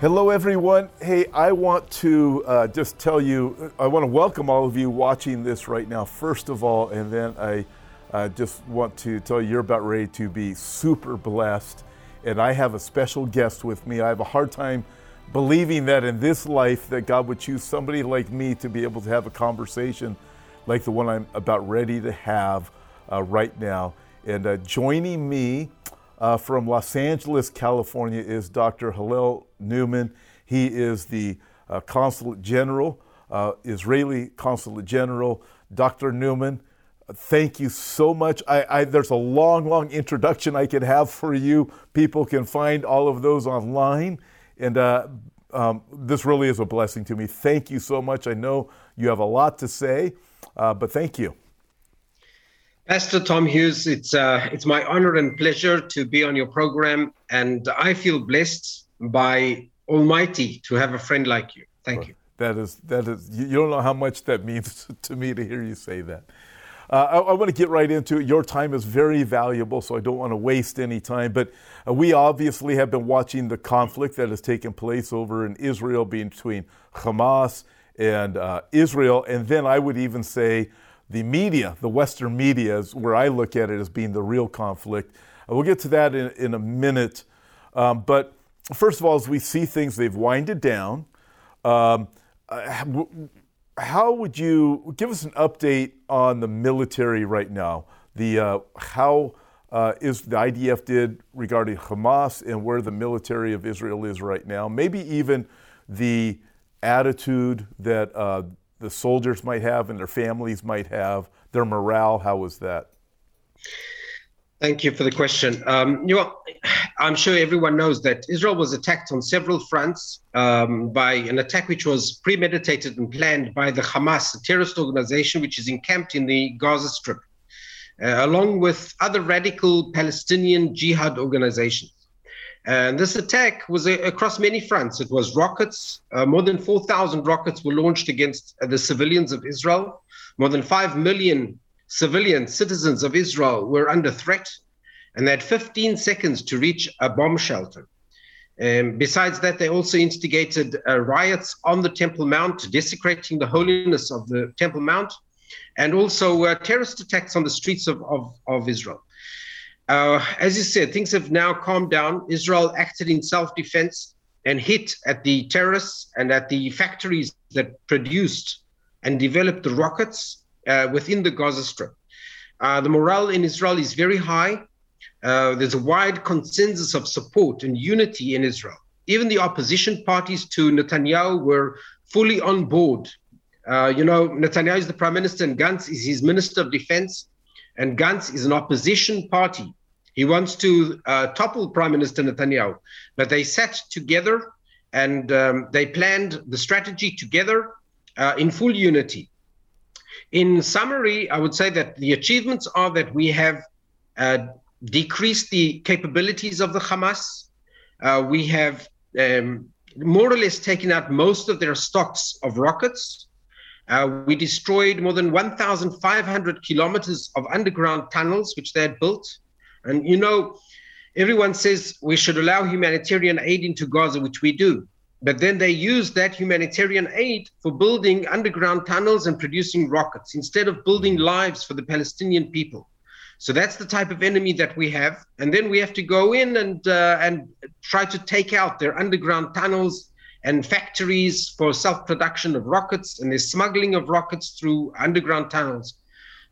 Hello, everyone. Hey, I want to uh, just tell you, I want to welcome all of you watching this right now, first of all, and then I uh, just want to tell you you're about ready to be super blessed. And I have a special guest with me. I have a hard time believing that in this life that God would choose somebody like me to be able to have a conversation like the one I'm about ready to have uh, right now. And uh, joining me uh, from Los Angeles, California, is Dr. Hillel Newman. He is the uh, Consulate General, uh, Israeli Consulate General. Dr. Newman, thank you so much. I, I, there's a long, long introduction I could have for you. People can find all of those online. And uh, um, this really is a blessing to me. Thank you so much. I know you have a lot to say, uh, but thank you. Pastor Tom Hughes, it's uh, it's my honor and pleasure to be on your program, and I feel blessed by Almighty to have a friend like you. Thank well, you. That is that is you don't know how much that means to me to hear you say that. Uh, I, I, want to get right into it. Your time is very valuable, so I don't want to waste any time. But uh, we obviously have been watching the conflict that has taken place over in Israel between Hamas and uh, Israel, and then I would even say the media, the Western media, is where I look at it as being the real conflict. We'll get to that in, in a minute. Um, but first of all, as we see things, they've winded down. Um, uh, how would you give us an update on the military right now? The uh, how uh, is the IDF did regarding Hamas and where the military of Israel is right now? Maybe even the attitude that uh, the soldiers might have and their families might have, their morale? How was that? Thank you for the question. Um, you know, I'm sure everyone knows that Israel was attacked on several fronts um, by an attack which was premeditated and planned by the Hamas, a terrorist organization which is encamped in the Gaza Strip, uh, along with other radical Palestinian jihad organizations. And this attack was a, across many fronts. It was rockets. Uh, more than 4,000 rockets were launched against uh, the civilians of Israel. More than 5 million civilian citizens of Israel were under threat. And they had 15 seconds to reach a bomb shelter. Um, besides that, they also instigated uh, riots on the Temple Mount, desecrating the holiness of the Temple Mount, and also uh, terrorist attacks on the streets of, of, of Israel. Uh, as you said, things have now calmed down. Israel acted in self defense and hit at the terrorists and at the factories that produced and developed the rockets uh, within the Gaza Strip. Uh, the morale in Israel is very high. Uh, there's a wide consensus of support and unity in Israel. Even the opposition parties to Netanyahu were fully on board. Uh, you know, Netanyahu is the prime minister and Gantz is his minister of defense. And Gantz is an opposition party he wants to uh, topple Prime Minister Netanyahu. But they sat together and um, they planned the strategy together uh, in full unity. In summary, I would say that the achievements are that we have uh, decreased the capabilities of the Hamas. Uh, we have um, more or less taken out most of their stocks of rockets. Uh, we destroyed more than 1,500 kilometers of underground tunnels, which they had built. And you know, everyone says we should allow humanitarian aid into Gaza, which we do. But then they use that humanitarian aid for building underground tunnels and producing rockets instead of building lives for the Palestinian people. So that's the type of enemy that we have. And then we have to go in and uh, and try to take out their underground tunnels and factories for self-production of rockets and the smuggling of rockets through underground tunnels.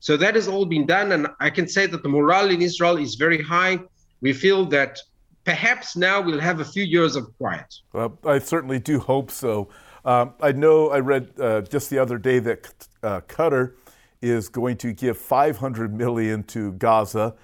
So that has all been done. And I can say that the morale in Israel is very high. We feel that perhaps now we'll have a few years of quiet. Well, I certainly do hope so. Um, I know I read uh, just the other day that uh, Qatar is going to give 500 million to Gaza,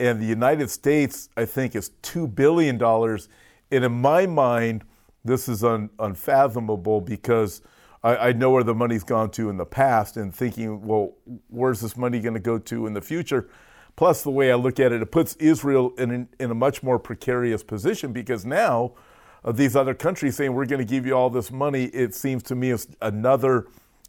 and the United States, I think, is two billion dollars. And in my mind, this is un- unfathomable because I, I, know where the money's gone to in the past and thinking, well, where's this money going to go to in the future? Plus, the way I look at it, it puts Israel in, in a much more precarious position because now uh, these other countries saying, we're going to give you all this money, it seems to me is another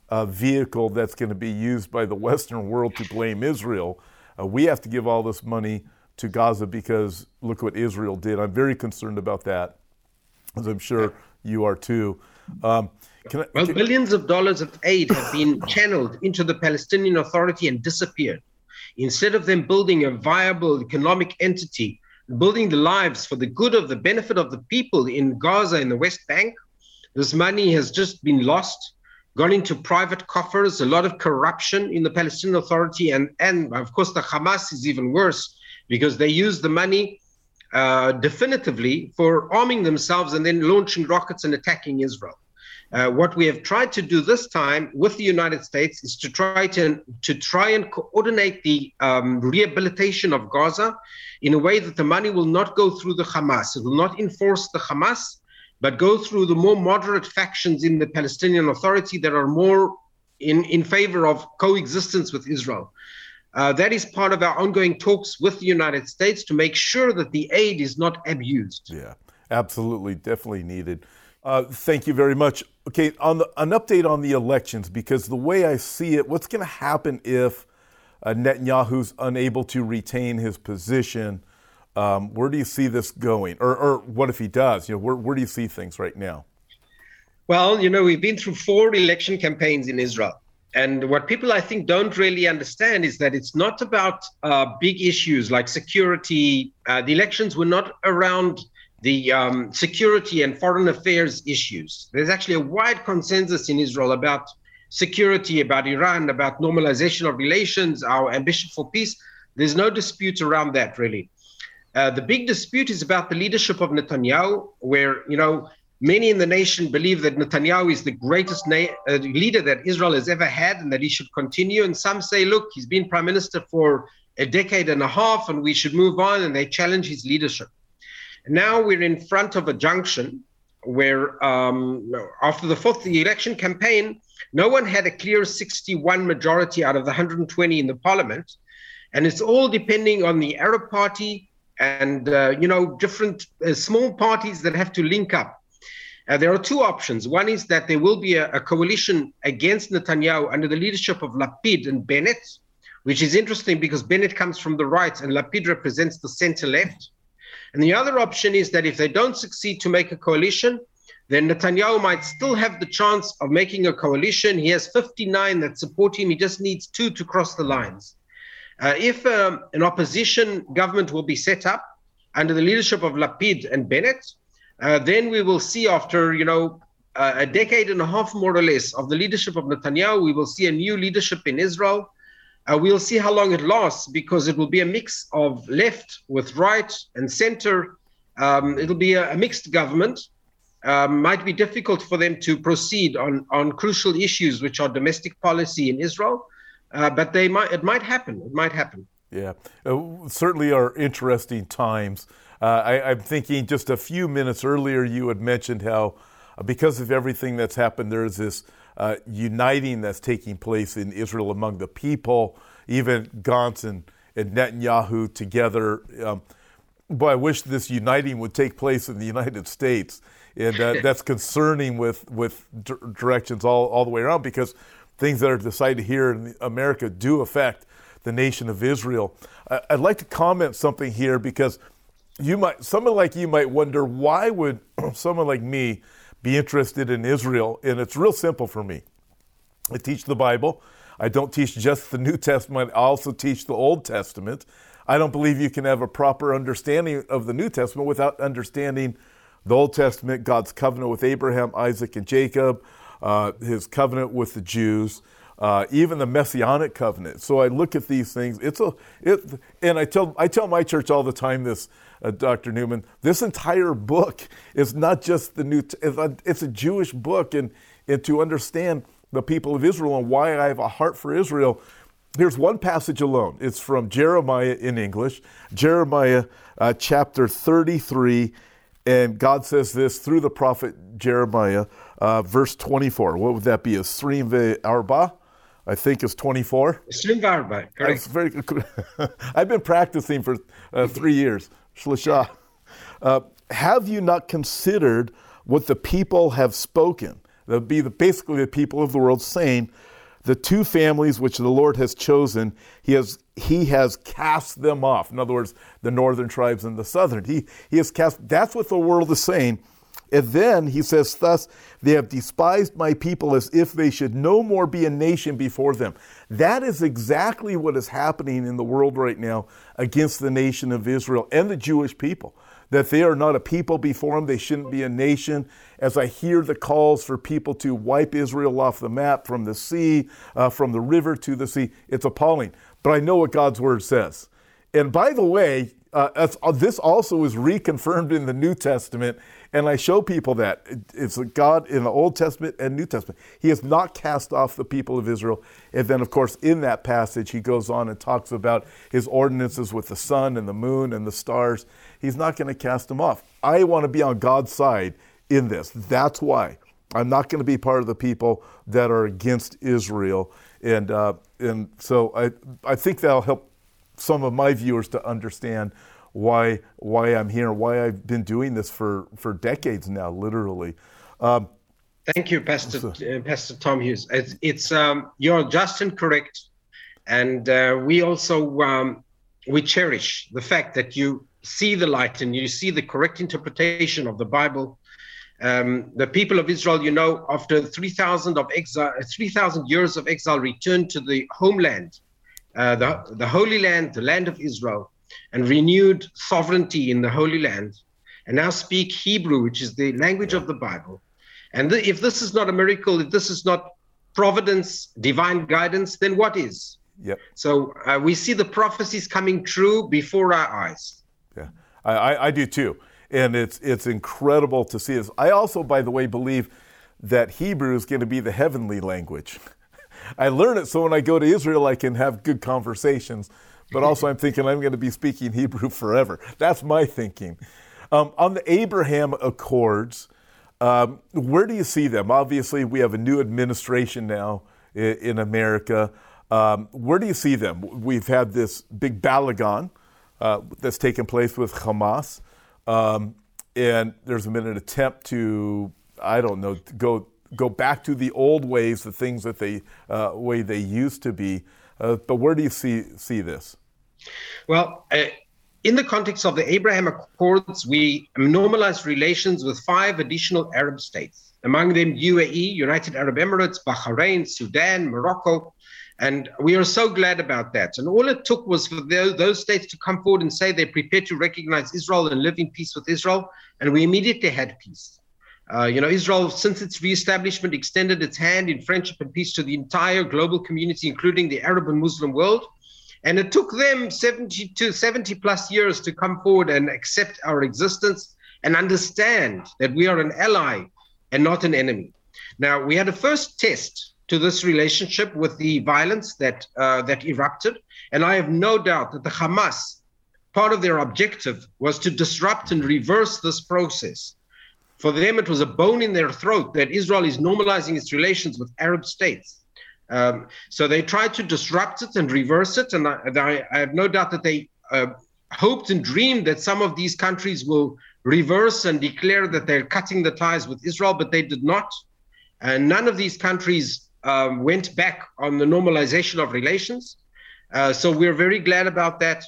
uh, vehicle that's going to be used by the Western world to blame Israel. Uh, we have to give all this money to Gaza because look what Israel did. I'm very concerned about that, as I'm sure you are too. Um, I, well, can, billions of dollars of aid have been channeled into the Palestinian Authority and disappeared. Instead of them building a viable economic entity, building the lives for the good of the benefit of the people in Gaza in the West Bank, this money has just been lost, gone into private coffers, a lot of corruption in the Palestinian Authority, and, and of course the Hamas is even worse because they use the money uh, definitively for arming themselves and then launching rockets and attacking Israel. Uh, what we have tried to do this time with the United States is to try to, to try and coordinate the um, rehabilitation of Gaza in a way that the money will not go through the Hamas. It will not enforce the Hamas, but go through the more moderate factions in the Palestinian Authority that are more in, in favor of coexistence with Israel. Uh, that is part of our ongoing talks with the United States to make sure that the aid is not abused. Yeah, absolutely, definitely needed. Uh, thank you very much. Okay, on the, an update on the elections, because the way I see it, what's going to happen if uh, Netanyahu's unable to retain his position? Um, where do you see this going? Or, or what if he does? You know, where, where do you see things right now? Well, you know, we've been through four election campaigns in Israel. And what people, I think, don't really understand is that it's not about uh, big issues like security. Uh, the elections were not around the um, security and foreign affairs issues. There's actually a wide consensus in Israel about security, about Iran, about normalization of relations, our ambition for peace. There's no dispute around that, really. Uh, the big dispute is about the leadership of Netanyahu, where, you know, many in the nation believe that Netanyahu is the greatest na- uh, leader that Israel has ever had and that he should continue. And some say, look, he's been prime minister for a decade and a half and we should move on, and they challenge his leadership. Now we're in front of a junction where, um, after the fourth the election campaign, no one had a clear 61 majority out of the 120 in the parliament. And it's all depending on the Arab Party and, uh, you know, different uh, small parties that have to link up. Uh, there are two options. One is that there will be a, a, coalition against Netanyahu under the leadership of Lapid and Bennett, which is interesting because Bennett comes from the right and Lapid represents the center left. And the other option is that if they don't succeed to make a coalition, then Netanyahu might still have the chance of making a coalition. He has 59 that support him. He just needs two to cross the lines. Uh, if um, an opposition government will be set up under the leadership of Lapid and Bennett, uh, then we will see after you know uh, a decade and a half more or less of the leadership of Netanyahu, we will see a new leadership in Israel uh, we'll see how long it lasts because it will be a mix of left with right and center. Um, it'll be a, a mixed government. Um, might be difficult for them to proceed on, on crucial issues, which are domestic policy in Israel, uh, but they might. It might happen. It might happen. Yeah, uh, certainly are interesting times. Uh, I, am thinking just a few minutes earlier, you had mentioned how, uh, because of everything that's happened, there's this uh, uniting that's taking place in Israel among the people, even Gantz and, and Netanyahu together. Um, boy, I wish this uniting would take place in the United States. And uh, that's concerning with, with d- directions all, all the way around because things that are decided here in America do affect the nation of Israel. I, I'd like to comment something here because you might, someone like you might wonder why would someone like me be interested in Israel. And it's real simple for me. I teach the Bible. I don't teach just the New Testament, I also teach the Old Testament. I don't believe you can have a proper understanding of the New Testament without understanding the Old Testament, God's covenant with Abraham, Isaac, and Jacob, uh, his covenant with the Jews. Uh, even the messianic covenant. So I look at these things. It's a it, and I tell I tell my church all the time this uh, Dr. Newman. This entire book is not just the new, it's a Jewish book. And, and to understand the people of Israel and why I have a heart for Israel, here's one passage alone. It's from Jeremiah in English, Jeremiah uh, chapter 33. And God says this through the prophet Jeremiah, uh, verse 24. What would that be? Esrim arba? I think is 24. Stream arba, correct. Very, I've been practicing for uh, three years. Shlisha. Uh, have you not considered what the people have spoken? That be the, basically the people of the world saying, the two families which the Lord has chosen, he has, he has cast them off. In other words, the northern tribes and the southern. He, he has cast, that's what the world is saying. And then he says, Thus they have despised my people as if they should no more be a nation before them. That is exactly what is happening in the world right now against the nation of Israel and the Jewish people. That they are not a people before them, they shouldn't be a nation. As I hear the calls for people to wipe Israel off the map from the sea, uh, from the river to the sea, it's appalling. But I know what God's word says. And by the way, uh, uh, this also is reconfirmed in the New Testament, and I show people that it's God in the Old Testament and New Testament. He has not cast off the people of Israel. And then, of course, in that passage, he goes on and talks about his ordinances with the sun and the moon and the stars. He's not going to cast them off. I want to be on God's side in this. That's why I'm not going to be part of the people that are against Israel. And uh, and so I I think that'll help some of my viewers to understand why why I'm here, why I've been doing this for for decades now, literally. Um, Thank you, Pastor uh, Pastor Tom Hughes. It's, it's um, you're just and correct, and uh, we also um, we cherish the fact that you see the light and you see the correct interpretation of the Bible. Um, the people of Israel, you know, after 3,000 of exile, 3,000 years of exile, returned to the homeland uh, the, the Holy Land, the land of Israel, and renewed sovereignty in the Holy Land, and now speak Hebrew, which is the language of the Bible. And if this is not a miracle, if this is not providence, divine guidance, then what is? Yep. So uh, we see the prophecies coming true before our eyes. Yeah, I, I do too. And it's, it's incredible to see this. I also, by the way, believe that Hebrew is going to be the heavenly language. I learn it so when I go to Israel, I can have good conversations. But also, I'm thinking I'm going to be speaking Hebrew forever. That's my thinking. Um, on the Abraham Accords, um, where do you see them? Obviously, we have a new administration now in, in America. Um, where do you see them? We've had this big balagan uh, that's taken place with Hamas, um, and there's been an attempt to, I don't know, go go back to the old ways, the things that they uh, way they used to be. Uh, but where do you see see this? Well. Uh, in the context of the Abraham Accords, we normalized relations with five additional Arab states, among them UAE, United Arab Emirates, Bahrain, Sudan, Morocco. And we are so glad about that. And all it took was for those, those states to come forward and say they're prepared to recognize Israel and live in peace with Israel. And we immediately had peace. Uh, you know, Israel, since its reestablishment, extended its hand in friendship and peace to the entire global community, including the Arab and Muslim world. And it took them 70 to 70 plus years to come forward and accept our existence and understand that we are an ally and not an enemy. Now, we had a first test to this relationship with the violence that uh, that erupted, and I have no doubt that the Hamas, part of their objective was to disrupt and reverse this process for them, it was a bone in their throat that Israel is normalizing its relations with Arab states. Um, so they tried to disrupt it and reverse it. And I, I, have no doubt that they uh, hoped and dreamed that some of these countries will reverse and declare that they're cutting the ties with Israel, but they did not. And none of these countries um, went back on the normalization of relations. Uh, so we're very glad about that.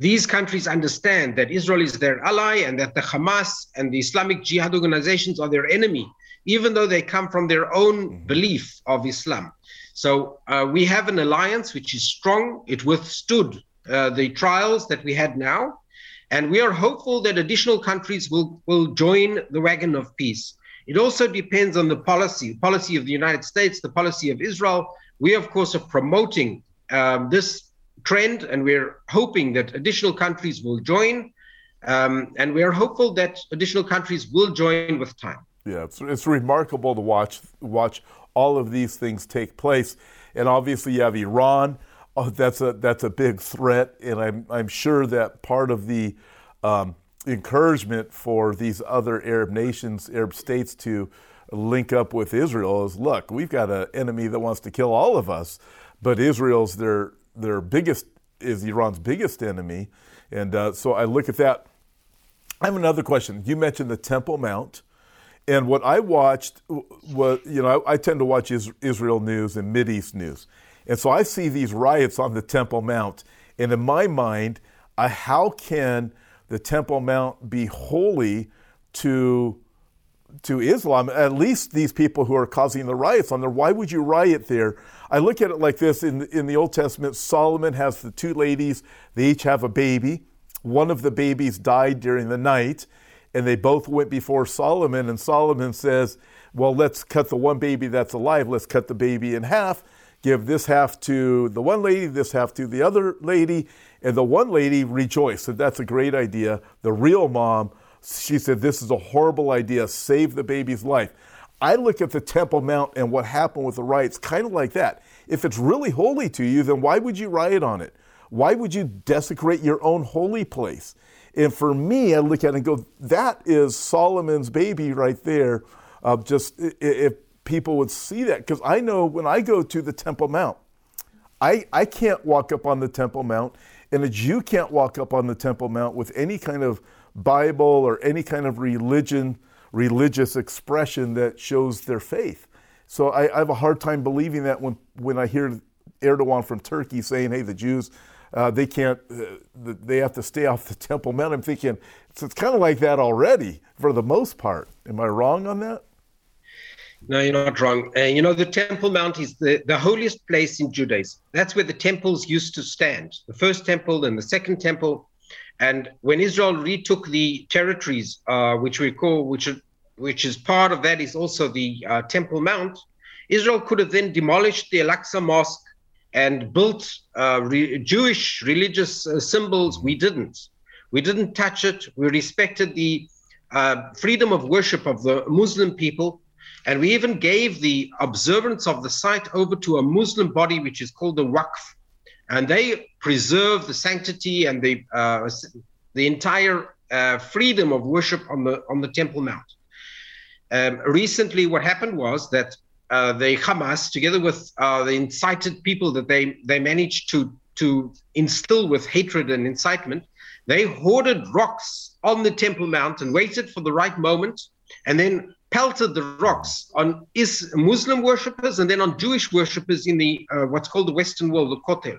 These countries understand that Israel is their ally and that the Hamas and the Islamic Jihad organizations are their enemy, even though they come from their own mm-hmm. belief of Islam. So uh, we have an alliance which is strong. It withstood uh, the trials that we had now. And we are hopeful that additional countries will, will join the wagon of peace. It also depends on the policy, policy of the United States, the policy of Israel. We, of course, are promoting um, this trend, and we're hoping that additional countries will join. Um, and we are hopeful that additional countries will join with time. Yeah, it's, it's remarkable to watch watch all of these things take place, and obviously you have Iran. Oh, that's a that's a big threat, and I'm I'm sure that part of the um, encouragement for these other Arab nations, Arab states, to link up with Israel is look, we've got an enemy that wants to kill all of us, but Israel's their their biggest is Iran's biggest enemy, and uh, so I look at that. I have another question. You mentioned the Temple Mount, and what I watched was, you know, I, I tend to watch Israel news and East news, and so I see these riots on the Temple Mount, and in my mind, I, how can the Temple Mount be holy to to Islam, at least these people who are causing the riots on there, why would you riot there? I look at it like this in, in the Old Testament, Solomon has the two ladies, they each have a baby. One of the babies died during the night, and they both went before Solomon, and Solomon says, Well, let's cut the one baby that's alive, let's cut the baby in half, give this half to the one lady, this half to the other lady, and the one lady rejoiced. Said, That's a great idea. The real mom, she said, This is a horrible idea, save the baby's life. I look at the Temple Mount and what happened with the riots kind of like that. If it's really holy to you, then why would you riot on it? Why would you desecrate your own holy place? And for me, I look at it and go, that is Solomon's baby right there. Uh, just if people would see that, because I know when I go to the Temple Mount, I, I can't walk up on the Temple Mount, and a Jew can't walk up on the Temple Mount with any kind of Bible or any kind of religion, religious expression that shows their faith. So I, I have a hard time believing that when, when I hear Erdogan from Turkey saying, hey, the Jews, uh, they can't, uh, they have to stay off the Temple Mount. I'm thinking, it's, it's kind of like that already for the most part. Am I wrong on that? No, you're not wrong. Uh, you know, the Temple Mount is the, the holiest place in Judaism. That's where the temples used to stand the first temple and the second temple. And when Israel retook the territories, uh, which we call, which which is part of that is also the uh, Temple Mount, Israel could have then demolished the Al-Aqsa Mosque and built uh, re- Jewish religious uh, symbols. We didn't. We didn't touch it. We respected the uh, freedom of worship of the Muslim people. And we even gave the observance of the site over to a Muslim body, which is called the Waqf. And they preserve the sanctity and the, uh, the entire uh, freedom of worship on the, on the Temple Mount. Um, recently, what happened was that uh, the Hamas, together with uh, the incited people that they they managed to to instill with hatred and incitement, they hoarded rocks on the Temple Mount and waited for the right moment, and then pelted the rocks on is Muslim worshippers and then on Jewish worshippers in the uh, what's called the Western Wall, the Kotel.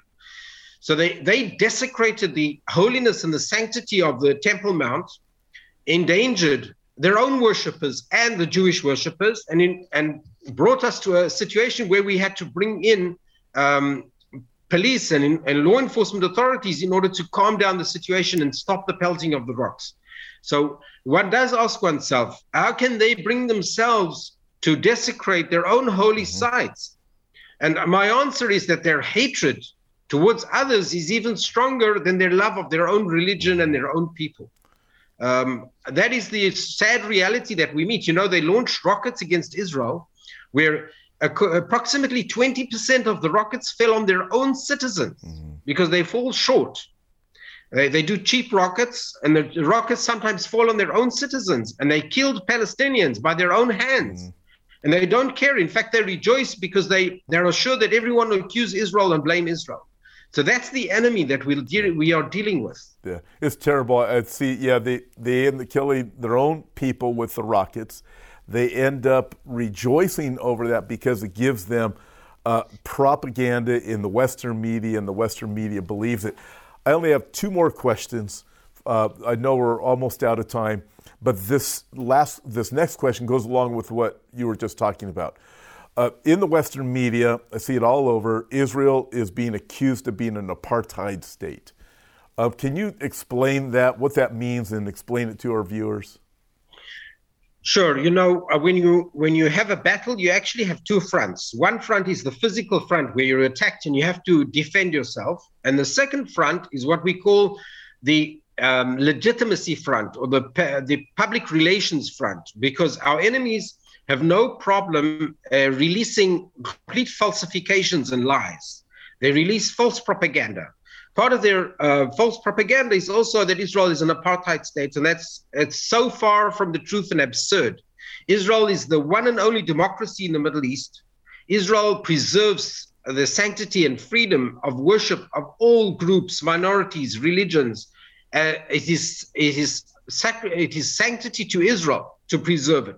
So they they desecrated the holiness and the sanctity of the Temple Mount, endangered their own worshippers and the Jewish worshippers, and in, and brought us to a situation where we had to bring in um, police and, and law enforcement authorities in order to calm down the situation and stop the pelting of the rocks. So one does ask oneself, how can they bring themselves to desecrate their own holy mm-hmm. sites? And my answer is that their hatred towards others is even stronger than their love of their own religion and their own people. Um, that is the sad reality that we meet. You know, they launched rockets against Israel, where approximately 20% of the rockets fell on their own citizens mm-hmm. because they fall short. They, they do cheap rockets, and the rockets sometimes fall on their own citizens, and they killed Palestinians by their own hands. Mm-hmm. And they don't care. In fact, they rejoice because they, they're sure that everyone will accuse Israel and blame Israel. So that's the enemy that we'll we are dealing with. Yeah, it's terrible. I see, yeah, they, they end up killing their own people with the rockets. They end up rejoicing over that because it gives them uh, propaganda in the Western media, and the Western media believes it. I only have two more questions. Uh, I know we're almost out of time, but this last, this next question goes along with what you were just talking about. Uh, in the Western media, I see it all over. Israel is being accused of being an apartheid state. Uh, can you explain that, what that means, and explain it to our viewers? Sure. You know, uh, when you when you have a battle, you actually have two fronts. One front is the physical front, where you're attacked and you have to defend yourself, and the second front is what we call the um, legitimacy front or the the public relations front, because our enemies have no problem uh, releasing complete falsifications and lies. They release false propaganda. Part of their uh, false propaganda is also that Israel is an apartheid state, and that's it's so far from the truth and absurd. Israel is the one and only democracy in the Middle East. Israel preserves the sanctity and freedom of worship of all groups, minorities, religions. Uh, it is it is sacred. It is sanctity to Israel to preserve it.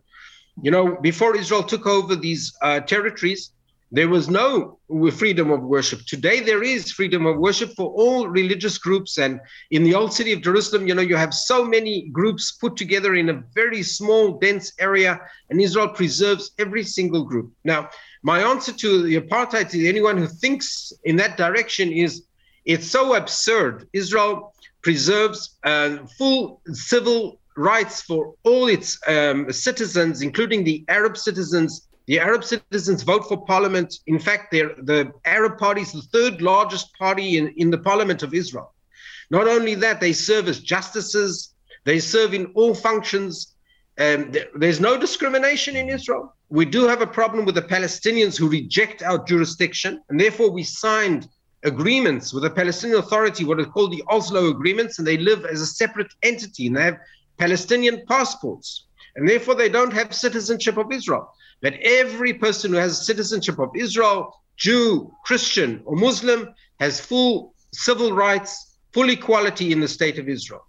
You know, before Israel took over these uh, territories, there was no freedom of worship. Today, there is freedom of worship for all religious groups. And in the old city of Jerusalem, you know, you have so many groups put together in a very small, dense area, and Israel preserves every single group. Now, my answer to the apartheid to anyone who thinks in that direction is it's so absurd. Israel preserves uh, full civil rights for all its um, citizens, including the Arab citizens the Arab citizens vote for parliament. In fact, the Arab party is the third largest party in, in the parliament of Israel. Not only that, they serve as justices, they serve in all functions. Um, there's no discrimination in Israel. We do have a problem with the Palestinians who reject our jurisdiction, and therefore we signed agreements with the Palestinian Authority, what are called the Oslo Agreements, and they live as a separate entity and they have Palestinian passports, and therefore they don't have citizenship of Israel But every person who has citizenship of Israel, Jew, Christian, or Muslim, has full civil rights, full equality in the state of Israel.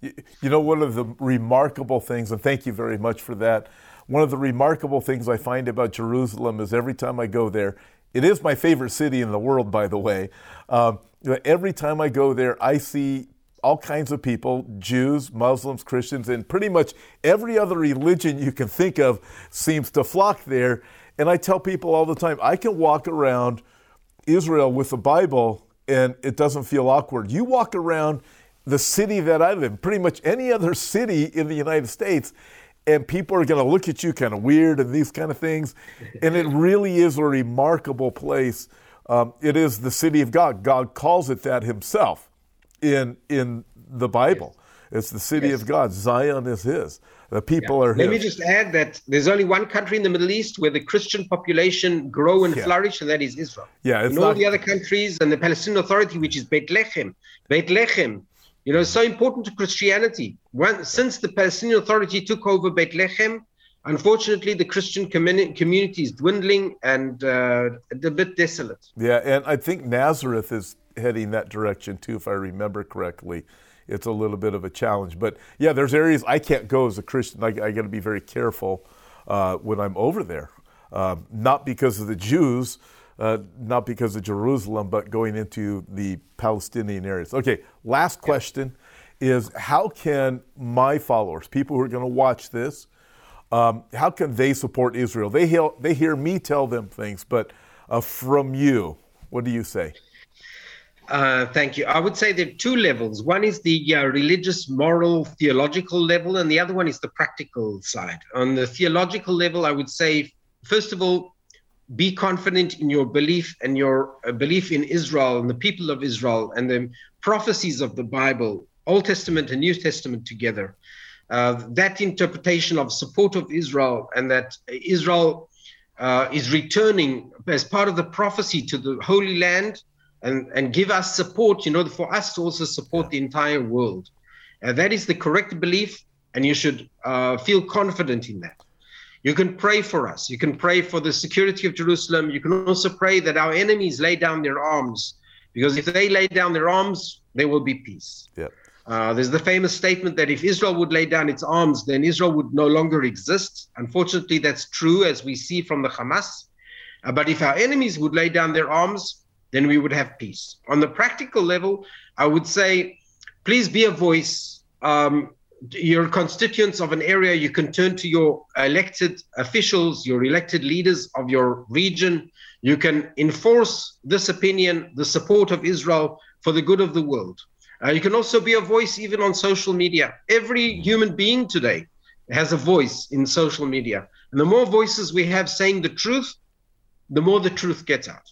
You know, one of the remarkable things, and thank you very much for that. One of the remarkable things I find about Jerusalem is every time I go there, it is my favorite city in the world, by the way. Um, every time I go there, I see all kinds of people Jews, Muslims, Christians, and pretty much every other religion you can think of seems to flock there. And I tell people all the time I can walk around Israel with the Bible and it doesn't feel awkward. You walk around the city that I live in, pretty much any other city in the United States, and people are going to look at you kind of weird and these kind of things. And it really is a remarkable place. Um, it is the city of God. God calls it that himself in in the Bible. Yes. It's the city yes. of God. Zion is His. The people yeah. are. Let me just add that there's only one country in the Middle East where the Christian population grow and yeah. flourish, and that is Israel. Yeah, in not... all the other countries and the Palestinian Authority, which is Bethlehem, Bethlehem, you know, so important to Christianity. When, since the Palestinian Authority took over Bethlehem, unfortunately, the Christian communi- community is dwindling and uh, a bit desolate. Yeah, and I think Nazareth is heading that direction too, if I remember correctly. It's a little bit of a challenge, but yeah, there's areas I can't go as a Christian. I, I got to be very careful uh, when I'm over there, uh, not because of the Jews, uh, not because of Jerusalem, but going into the Palestinian areas. Okay, last question is how can my followers, people who are going to watch this, um, how can they support Israel? They hear, they hear me tell them things, but uh, from you, what do you say? Uh, thank you. I would say there are two levels. One is the uh, religious, moral, theological level, and the other one is the practical side. On the theological level, I would say, first of all, be confident in your belief and your uh, belief in Israel and the people of Israel and the prophecies of the Bible, Old Testament and New Testament together. Uh, that interpretation of support of Israel and that Israel uh, is returning as part of the prophecy to the Holy Land and, and give us support, you know, for us to also support the entire world. Uh, that is the correct belief, and you should uh, feel confident in that. You can pray for us. You can pray for the security of Jerusalem. You can also pray that our enemies lay down their arms, because if they lay down their arms, there will be peace. Yeah. Uh, there's the famous statement that if Israel would lay down its arms, then Israel would no longer exist. Unfortunately, that's true as we see from the Hamas. Uh, but if our enemies would lay down their arms, then we would have peace. On the practical level, I would say, please be a voice. Um, your constituents of an area, you can turn to your elected officials, your elected leaders of your region. You can enforce this opinion, the support of Israel for the good of the world. Uh, you can also be a voice even on social media. Every human being today has a voice in social media. And the more voices we have saying the truth, the more the truth gets out.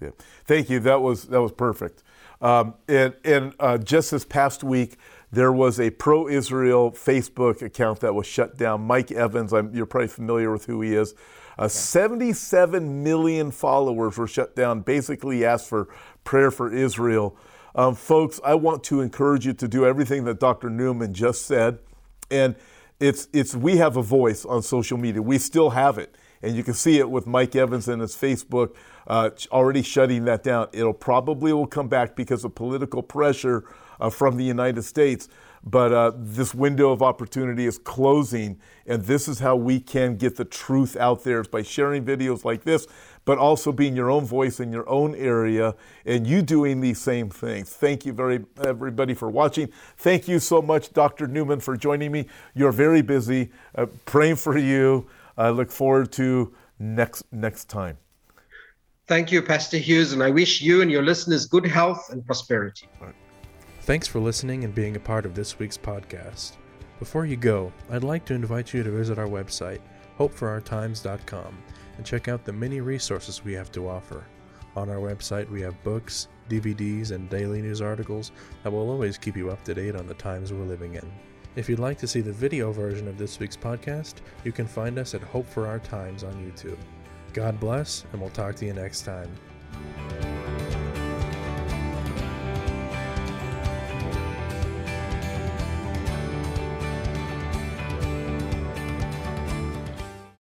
Yeah. Thank you. That was that was perfect. Um, and and uh, just this past week, there was a pro-Israel Facebook account that was shut down. Mike Evans, I'm, you're probably familiar with who he is. Uh, 77 million followers were shut down. Basically, asked for prayer for Israel. Um, folks, I want to encourage you to do everything that Dr. Newman just said, and it's it's we have a voice on social media. We still have it and you can see it with Mike Evans and his Facebook uh, already shutting that down. It'll probably will come back because of political pressure uh, from the United States. But uh, this window of opportunity is closing, and this is how we can get the truth out there is by sharing videos like this, but also being your own voice in your own area, and you doing these same things. Thank you very everybody for watching. Thank you so much, Dr. Newman, for joining me. You're very busy. Uh, praying for you. I look forward to next next time. Thank you, Pastor Hughes, and I wish you and your listeners good health and prosperity. Thanks for listening and being a part of this week's podcast. Before you go, I'd like to invite you to visit our website, hopeforourtimes.com, and check out the many resources we have to offer. On our website, we have books, DVDs, and daily news articles that will always keep you up to date on the times we're living in. If you'd like to see the video version of this week's podcast, you can find us at Hope for Our Times on YouTube. God bless, and we'll talk to you next time.